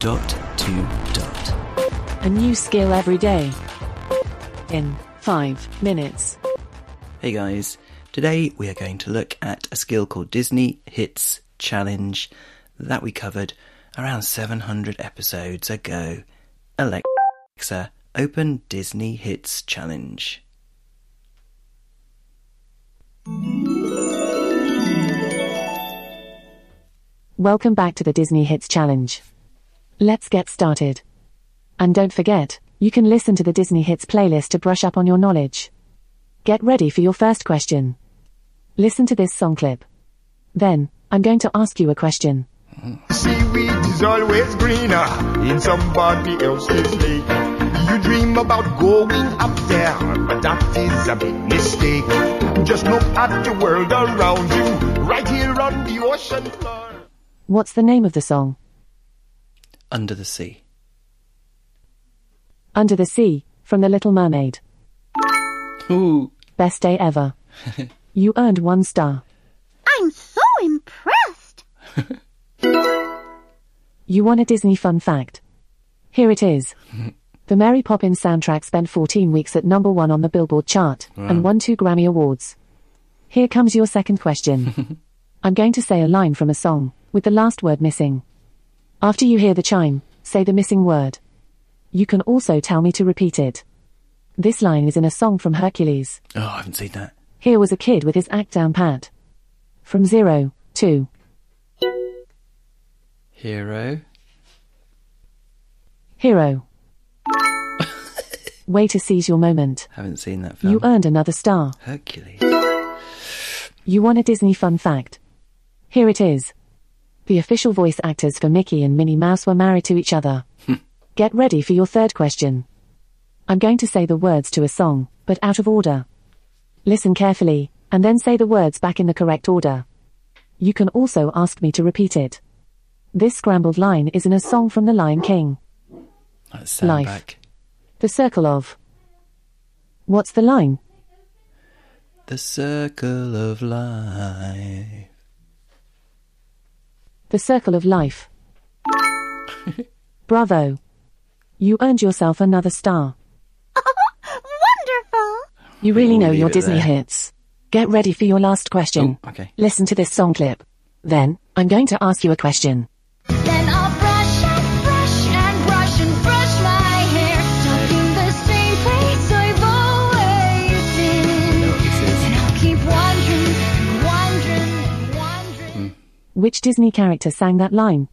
Dot to dot. A new skill every day. In 5 minutes. Hey guys, today we are going to look at a skill called Disney Hits Challenge that we covered around 700 episodes ago. Alexa, open Disney Hits Challenge. Welcome back to the Disney Hits Challenge. Let's get started. And don't forget, you can listen to the Disney Hits playlist to brush up on your knowledge. Get ready for your first question. Listen to this song clip. Then, I'm going to ask you a question. Seaweed is always greener in somebody else's lake. You dream about going up there, but that is a big mistake. Just look at the world around you, right here on the ocean floor. What's the name of the song? Under the Sea. Under the Sea, from The Little Mermaid. Ooh, Best day ever. you earned one star. I'm so impressed. You won a Disney fun fact. Here it is. The Mary Poppins soundtrack spent 14 weeks at number one on the Billboard chart and won two Grammy Awards. Here comes your second question. I'm going to say a line from a song, with the last word missing. After you hear the chime, say the missing word. You can also tell me to repeat it. This line is in a song from Hercules. oh, I haven't seen that. Here was a kid with his act down pat. From zero to Hero. hero. Way to seize your moment. Haven't seen that film. You earned another star. Hercules. You won a Disney fun fact. Here it is. The official voice actors for Mickey and Minnie Mouse were married to each other. Hmm. Get ready for your third question. I'm going to say the words to a song, but out of order. Listen carefully, and then say the words back in the correct order. You can also ask me to repeat it. This scrambled line is in a song from The Lion King. Let's Life. back. The circle of. What's the line? The circle of life. The circle of life. Bravo. You earned yourself another star. Wonderful. You really know your Disney there. hits. Get ready for your last question. Oh, okay. Listen to this song clip. Then, I'm going to ask you a question. Which Disney character sang that line?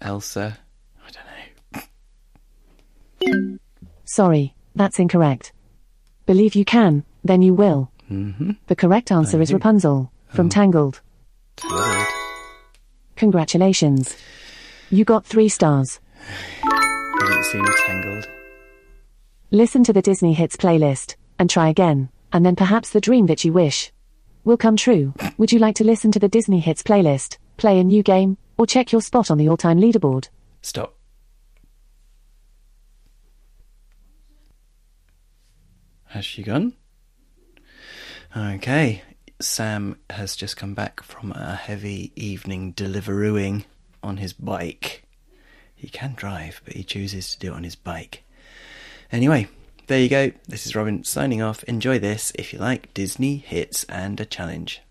Elsa. I don't know. Sorry, that's incorrect. Believe you can, then you will. Mm-hmm. The correct answer is do. Rapunzel, from Tangled. Tangled. Congratulations. You got three stars. Haven't seen Tangled. Listen to the Disney Hits playlist, and try again, and then perhaps the dream that you wish will come true. Would you like to listen to the Disney Hits playlist, play a new game, or check your spot on the all-time leaderboard? Stop. Has she gone? Okay. Sam has just come back from a heavy evening deliverooing on his bike. He can drive, but he chooses to do it on his bike. Anyway, there you go. This is Robin signing off. Enjoy this if you like Disney hits and a challenge.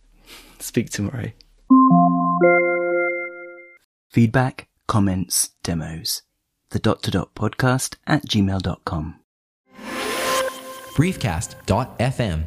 Speak tomorrow. Feedback, comments, demos. The dot to dot podcast at gmail.com. briefcast.fm